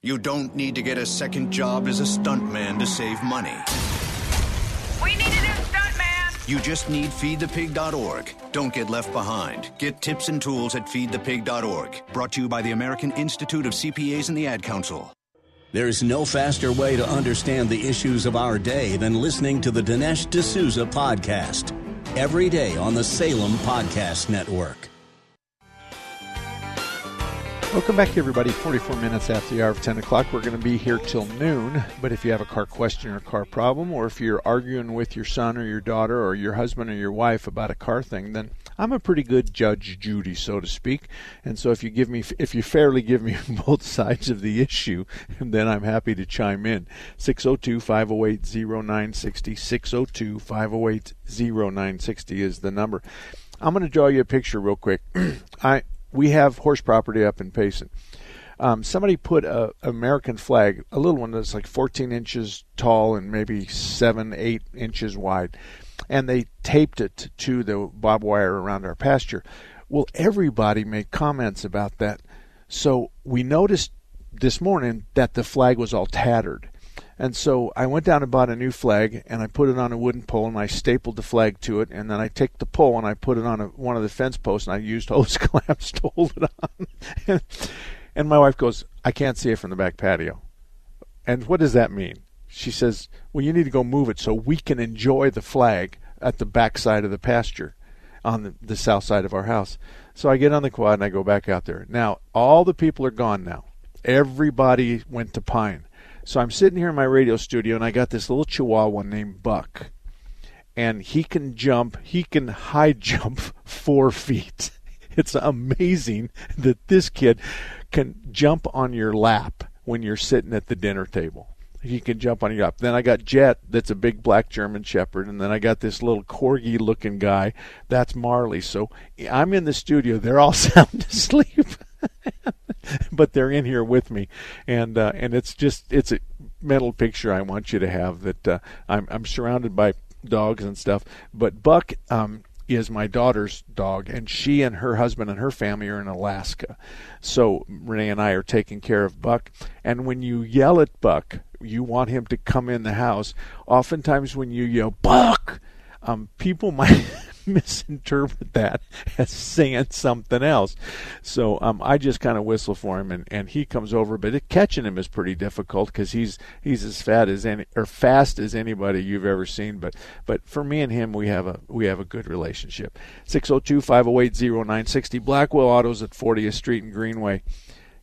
You don't need to get a second job as a stuntman to save money. You just need feedthepig.org. Don't get left behind. Get tips and tools at feedthepig.org. Brought to you by the American Institute of CPAs and the Ad Council. There's no faster way to understand the issues of our day than listening to the Dinesh D'Souza podcast. Every day on the Salem Podcast Network. Welcome back, everybody. 44 minutes after the hour of 10 o'clock. We're going to be here till noon. But if you have a car question or a car problem, or if you're arguing with your son or your daughter or your husband or your wife about a car thing, then I'm a pretty good Judge Judy, so to speak. And so if you give me, if you fairly give me [laughs] both sides of the issue, then I'm happy to chime in. 602 508 0960. 602 508 0960 is the number. I'm going to draw you a picture real quick. [clears throat] I we have horse property up in Payson. Um, somebody put a American flag, a little one that's like 14 inches tall and maybe seven, eight inches wide, and they taped it to the barbed wire around our pasture. Well, everybody made comments about that, so we noticed this morning that the flag was all tattered. And so I went down and bought a new flag, and I put it on a wooden pole, and I stapled the flag to it, and then I take the pole and I put it on a, one of the fence posts, and I used [laughs] hose clamps to hold it on. [laughs] and my wife goes, "I can't see it from the back patio." And what does that mean? She says, "Well, you need to go move it so we can enjoy the flag at the back side of the pasture, on the, the south side of our house." So I get on the quad and I go back out there. Now all the people are gone now. Everybody went to Pine. So I'm sitting here in my radio studio, and I got this little Chihuahua named Buck, and he can jump. He can high [laughs] jump four feet. It's amazing that this kid can jump on your lap when you're sitting at the dinner table. He can jump on your lap. Then I got Jet, that's a big black German Shepherd, and then I got this little corgi-looking guy, that's Marley. So I'm in the studio. They're all [laughs] sound asleep. [laughs] but they're in here with me, and uh, and it's just it's a mental picture I want you to have that uh, I'm I'm surrounded by dogs and stuff, but Buck um, is my daughter's dog, and she and her husband and her family are in Alaska. So Renee and I are taking care of Buck, and when you yell at Buck, you want him to come in the house. Oftentimes, when you yell Buck, um, people [laughs] might [laughs] misinterpret that as saying something else. So um, I just kind of whistle for him, and, and he comes over. But it, catching him is pretty difficult because he's he's as fat as any or fast as anybody you've ever seen. But but for me and him, we have a we have a good relationship. 602-508-0960 Blackwell Autos at 40th Street and Greenway.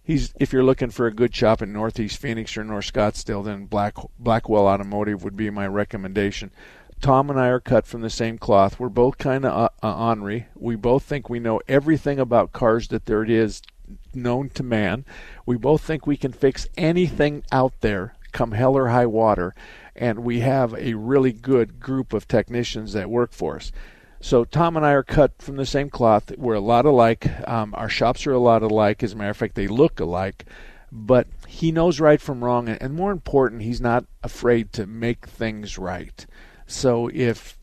He's if you're looking for a good shop in Northeast Phoenix or North Scottsdale, then Black Blackwell Automotive would be my recommendation. Tom and I are cut from the same cloth. We're both kind of uh, uh, ornery. We both think we know everything about cars that there is known to man. We both think we can fix anything out there, come hell or high water, and we have a really good group of technicians that work for us. So Tom and I are cut from the same cloth. We're a lot alike. Um, our shops are a lot alike. As a matter of fact, they look alike. But he knows right from wrong, and more important, he's not afraid to make things right. So if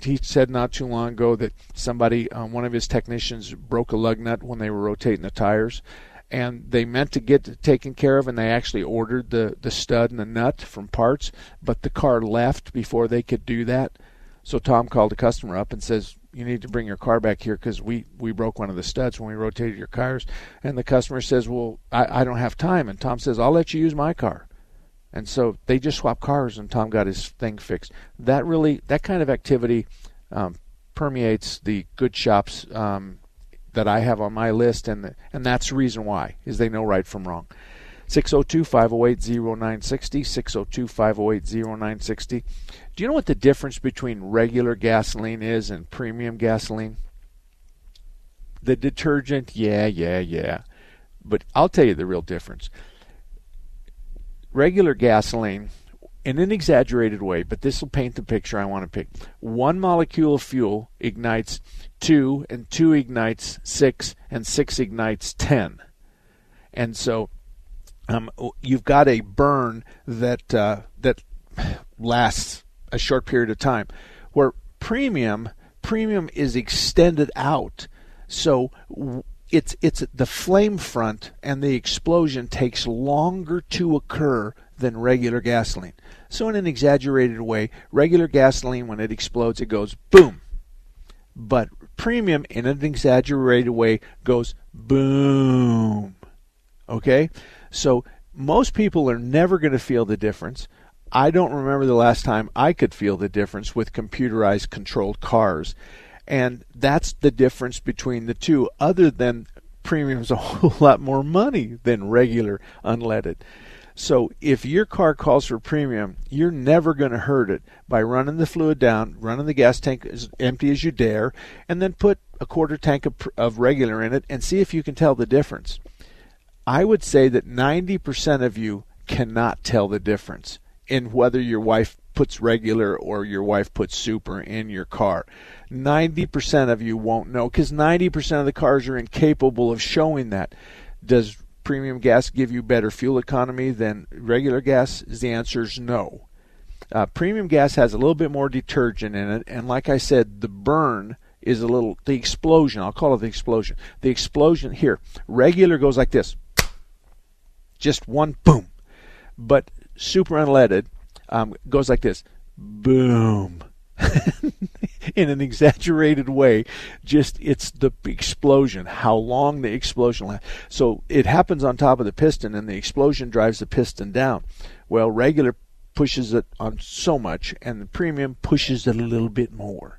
he said not too long ago that somebody, um, one of his technicians, broke a lug nut when they were rotating the tires, and they meant to get taken care of, and they actually ordered the the stud and the nut from parts, but the car left before they could do that. So Tom called the customer up and says, "You need to bring your car back here because we we broke one of the studs when we rotated your cars." And the customer says, "Well, I, I don't have time." And Tom says, "I'll let you use my car." And so they just swapped cars, and Tom got his thing fixed. That really, that kind of activity um, permeates the good shops um, that I have on my list, and the, and that's the reason why is they know right from wrong. 602 508 0960. 602 508 0960. Do you know what the difference between regular gasoline is and premium gasoline? The detergent, yeah, yeah, yeah. But I'll tell you the real difference. Regular gasoline, in an exaggerated way, but this will paint the picture I want to pick. One molecule of fuel ignites two, and two ignites six, and six ignites ten. And so um, you've got a burn that uh, that lasts a short period of time. Where premium premium is extended out, so it's it's the flame front and the explosion takes longer to occur than regular gasoline. So in an exaggerated way, regular gasoline when it explodes it goes boom. But premium in an exaggerated way goes boom. Okay? So most people are never going to feel the difference. I don't remember the last time I could feel the difference with computerized controlled cars. And that's the difference between the two, other than premium's a whole [laughs] lot more money than regular unleaded. So if your car calls for premium, you're never going to hurt it by running the fluid down, running the gas tank as empty as you dare, and then put a quarter tank of, of regular in it and see if you can tell the difference. I would say that 90% of you cannot tell the difference in whether your wife puts regular or your wife puts super in your car. 90% of you won't know because 90% of the cars are incapable of showing that. Does premium gas give you better fuel economy than regular gas? The answer is no. Uh, premium gas has a little bit more detergent in it, and like I said, the burn is a little, the explosion, I'll call it the explosion. The explosion here, regular goes like this just one boom. But super unleaded um, goes like this boom. [laughs] in an exaggerated way. Just it's the explosion, how long the explosion lasts. So it happens on top of the piston, and the explosion drives the piston down. Well, regular pushes it on so much, and the premium pushes it a little bit more.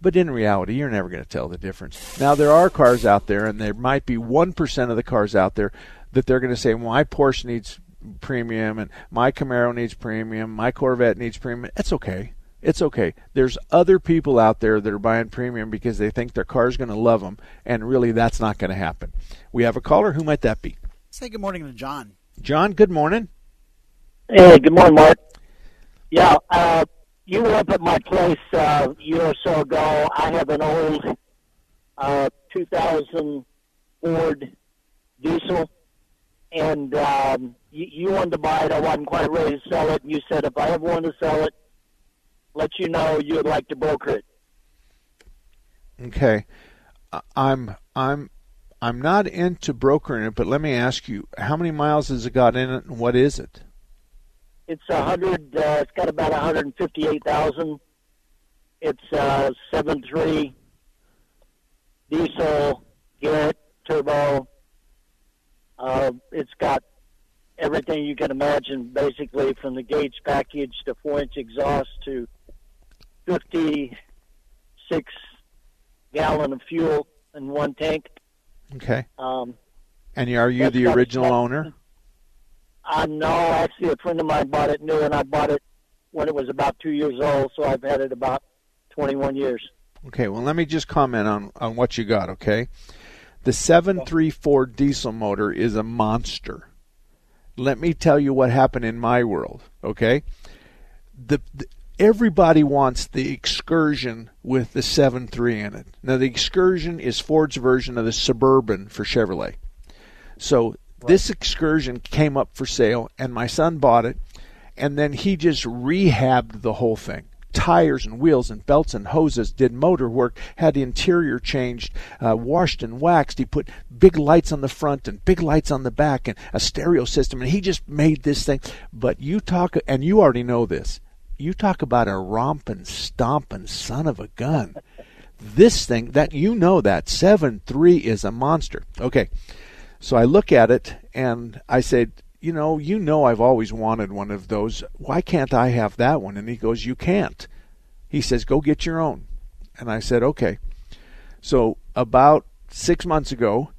But in reality, you're never going to tell the difference. Now, there are cars out there, and there might be 1% of the cars out there that they're going to say, well, my Porsche needs premium, and my Camaro needs premium, my Corvette needs premium. It's okay. It's okay. There's other people out there that are buying premium because they think their car is going to love them, and really that's not going to happen. We have a caller. Who might that be? Say good morning to John. John, good morning. Hey, good morning, Mark. Yeah, uh, you were up at my place uh, a year or so ago. I have an old uh, 2000 Ford diesel, and um, you, you wanted to buy it. I wasn't quite ready to sell it. And you said if I ever wanted to sell it, let you know you would like to broker it. Okay, I'm I'm I'm not into brokering it, but let me ask you, how many miles has it got in it, and what is it? It's a hundred. Uh, it's got about one hundred fifty-eight thousand. It's uh, seven three diesel Garrett turbo. Uh, it's got everything you can imagine, basically from the gauge package to four-inch exhaust to 56 gallon of fuel in one tank. Okay. Um, and are you the original owner? Uh, no, actually, a friend of mine bought it new, and I bought it when it was about two years old, so I've had it about 21 years. Okay, well, let me just comment on, on what you got, okay? The 734 diesel motor is a monster. Let me tell you what happened in my world, okay? The, the everybody wants the excursion with the 7.3 in it. Now, the excursion is Ford's version of the Suburban for Chevrolet. So, right. this excursion came up for sale, and my son bought it, and then he just rehabbed the whole thing. Tires and wheels and belts and hoses, did motor work, had the interior changed, uh, washed and waxed. He put big lights on the front and big lights on the back and a stereo system, and he just made this thing. But you talk, and you already know this you talk about a romping, stomping son of a gun. This thing that you know that seven three is a monster. Okay, so I look at it and I said, you know, you know, I've always wanted one of those. Why can't I have that one? And he goes, you can't. He says, go get your own. And I said, okay. So about six months ago,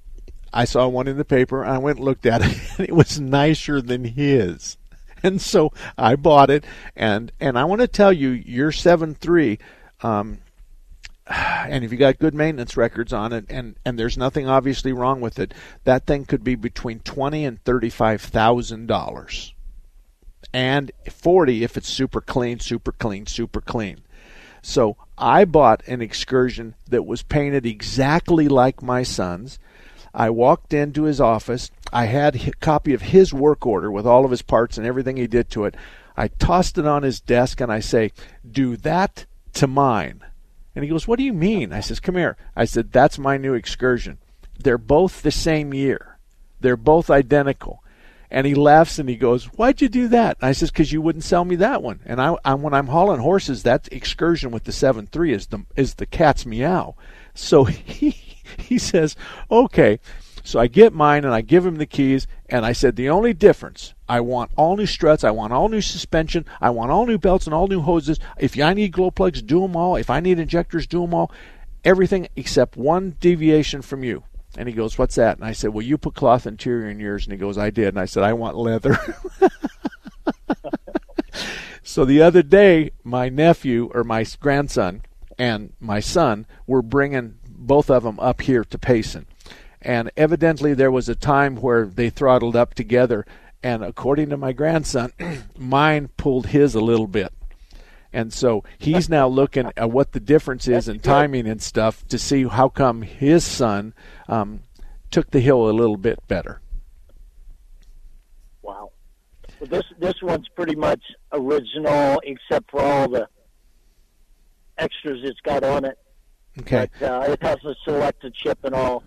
I saw one in the paper. I went and looked at it, [laughs] and it was nicer than his. And so I bought it, and and I want to tell you, your seven three, um, [sighs] and if you got good maintenance records on it, and and there's nothing obviously wrong with it, that thing could be between twenty and thirty five thousand dollars, and forty if it's super clean, super clean, super clean. So I bought an excursion that was painted exactly like my son's. I walked into his office. I had a copy of his work order with all of his parts and everything he did to it. I tossed it on his desk and I say, "Do that to mine." And he goes, "What do you mean?" I says, "Come here." I said, "That's my new excursion. They're both the same year. They're both identical." And he laughs and he goes, "Why'd you do that?" And I says, "Because you wouldn't sell me that one." And I, I, when I'm hauling horses, that excursion with the seven three is the is the cat's meow. So [laughs] he he says, "Okay." So I get mine and I give him the keys and I said, "The only difference, I want all new struts, I want all new suspension, I want all new belts and all new hoses. If I need glow plugs, do them all. If I need injectors, do them all. Everything except one deviation from you." And he goes, What's that? And I said, Well, you put cloth interior in yours. And he goes, I did. And I said, I want leather. [laughs] so the other day, my nephew or my grandson and my son were bringing both of them up here to Payson. And evidently, there was a time where they throttled up together. And according to my grandson, [clears throat] mine pulled his a little bit. And so he's now looking at what the difference is in timing and stuff to see how come his son um, took the hill a little bit better. Wow. Well, this this one's pretty much original, except for all the extras it's got on it. Okay. But, uh, it has a selected chip and all.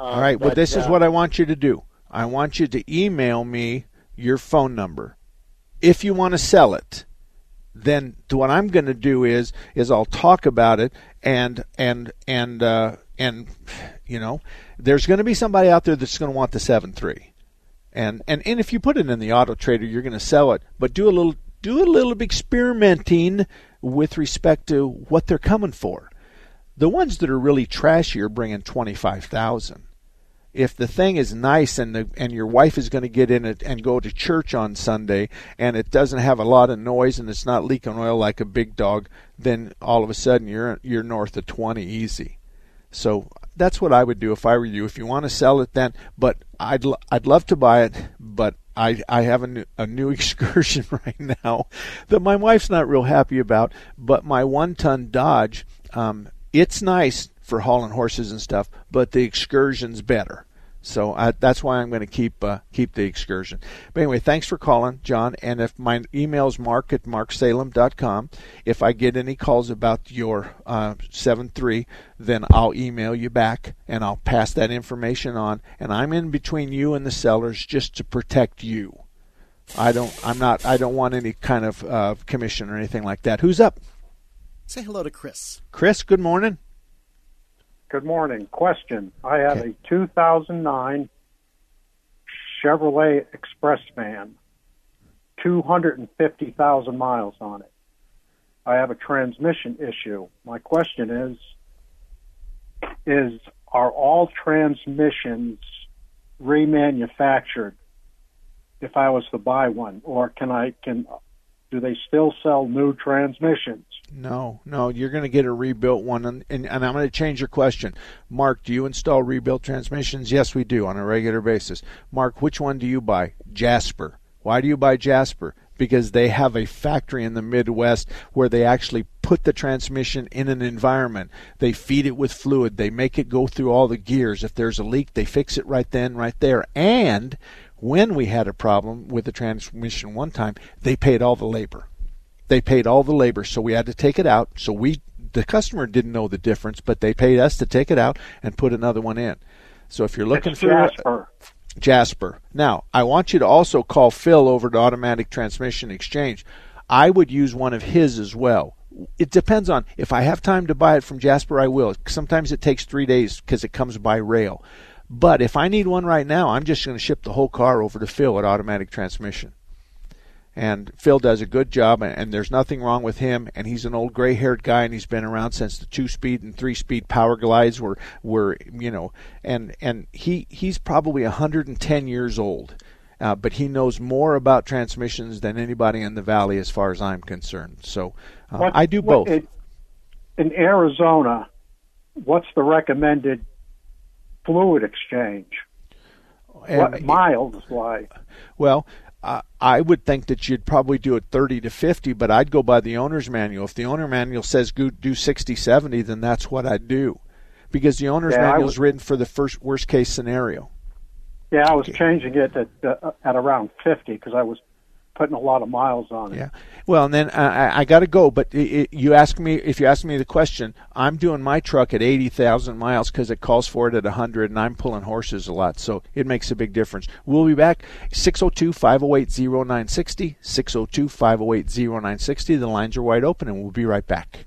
Uh, all right. Well, but, this is uh, what I want you to do. I want you to email me your phone number. If you want to sell it, then what I'm going to do is is I'll talk about it and and and uh, and you know there's going to be somebody out there that's going to want the seven three, and and and if you put it in the auto trader, you're going to sell it, but do a little do a little experimenting with respect to what they're coming for. The ones that are really trashy are bringing twenty five thousand if the thing is nice and the, and your wife is going to get in it and go to church on Sunday and it doesn't have a lot of noise and it's not leaking oil like a big dog, then all of a sudden you're you're north of 20 easy. So that's what I would do if I were you. If you want to sell it, then but I'd I'd love to buy it, but I I have a new, a new [laughs] excursion right now that my wife's not real happy about. But my one ton Dodge, um, it's nice for hauling horses and stuff, but the excursion's better. So I, that's why I'm going to keep uh, keep the excursion. But anyway, thanks for calling, John. And if my email is mark at marksalem.com, if I get any calls about your uh, seven three, then I'll email you back and I'll pass that information on. And I'm in between you and the sellers just to protect you. I don't. I'm not. I don't want any kind of uh, commission or anything like that. Who's up? Say hello to Chris. Chris. Good morning. Good morning. Question. I have a 2009 Chevrolet Express van, 250,000 miles on it. I have a transmission issue. My question is is are all transmissions remanufactured if I was to buy one or can I can do they still sell new transmissions? No, no, you're going to get a rebuilt one. And, and, and, I'm going to change your question. Mark, do you install rebuilt transmissions? Yes, we do on a regular basis. Mark, which one do you buy? Jasper. Why do you buy Jasper? Because they have a factory in the Midwest where they actually put the transmission in an environment. They feed it with fluid. They make it go through all the gears. If there's a leak, they fix it right then, right there. And when we had a problem with the transmission one time, they paid all the labor. They paid all the labor, so we had to take it out. So we, the customer didn't know the difference, but they paid us to take it out and put another one in. So if you're looking it's for Jasper. Jasper. Now, I want you to also call Phil over to Automatic Transmission Exchange. I would use one of his as well. It depends on if I have time to buy it from Jasper, I will. Sometimes it takes three days because it comes by rail. But if I need one right now, I'm just going to ship the whole car over to Phil at Automatic Transmission. And Phil does a good job, and, and there's nothing wrong with him. And he's an old gray-haired guy, and he's been around since the two-speed and three-speed power glides were were you know, and and he he's probably 110 years old. Uh, but he knows more about transmissions than anybody in the valley, as far as I'm concerned. So uh, What- I do both. it- in Arizona, what's the recommended fluid exchange? what miles like? Well, uh, I would think that you'd probably do it 30 to 50, but I'd go by the owner's manual. If the owner manual says go do 60, 70, then that's what I'd do. Because the owner's Yeah, manual was, is written for the first worst case scenario. Yeah, I was changing it at uh, at around fifty because I was putting a lot of miles on it. Yeah. Well, and then I, I got to go. But i i you ask me if you ask me the question, I'm doing my truck at 80,000 miles because it calls for it at 100, and I'm pulling horses a lot, so it makes a big difference. We'll be back 602-508-0960, 602-508-0960. The lines are wide open, and we'll be right back.